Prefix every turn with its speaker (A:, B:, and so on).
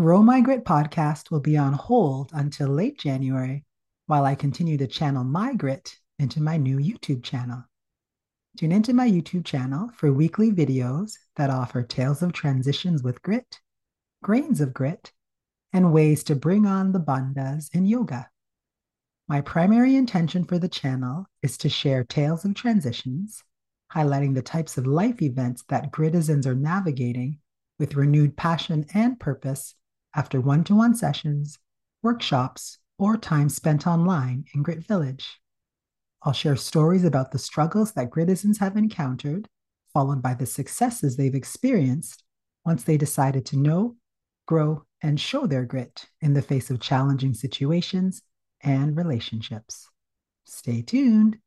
A: Grow My Grit podcast will be on hold until late January while I continue to channel my grit into my new YouTube channel. Tune into my YouTube channel for weekly videos that offer tales of transitions with grit, grains of grit, and ways to bring on the bandhas in yoga. My primary intention for the channel is to share tales of transitions, highlighting the types of life events that Gritizens are navigating with renewed passion and purpose after one to one sessions, workshops, or time spent online in Grit Village. I'll share stories about the struggles that Gritizens have encountered, followed by the successes they've experienced once they decided to know, grow, and show their grit in the face of challenging situations and relationships. Stay tuned.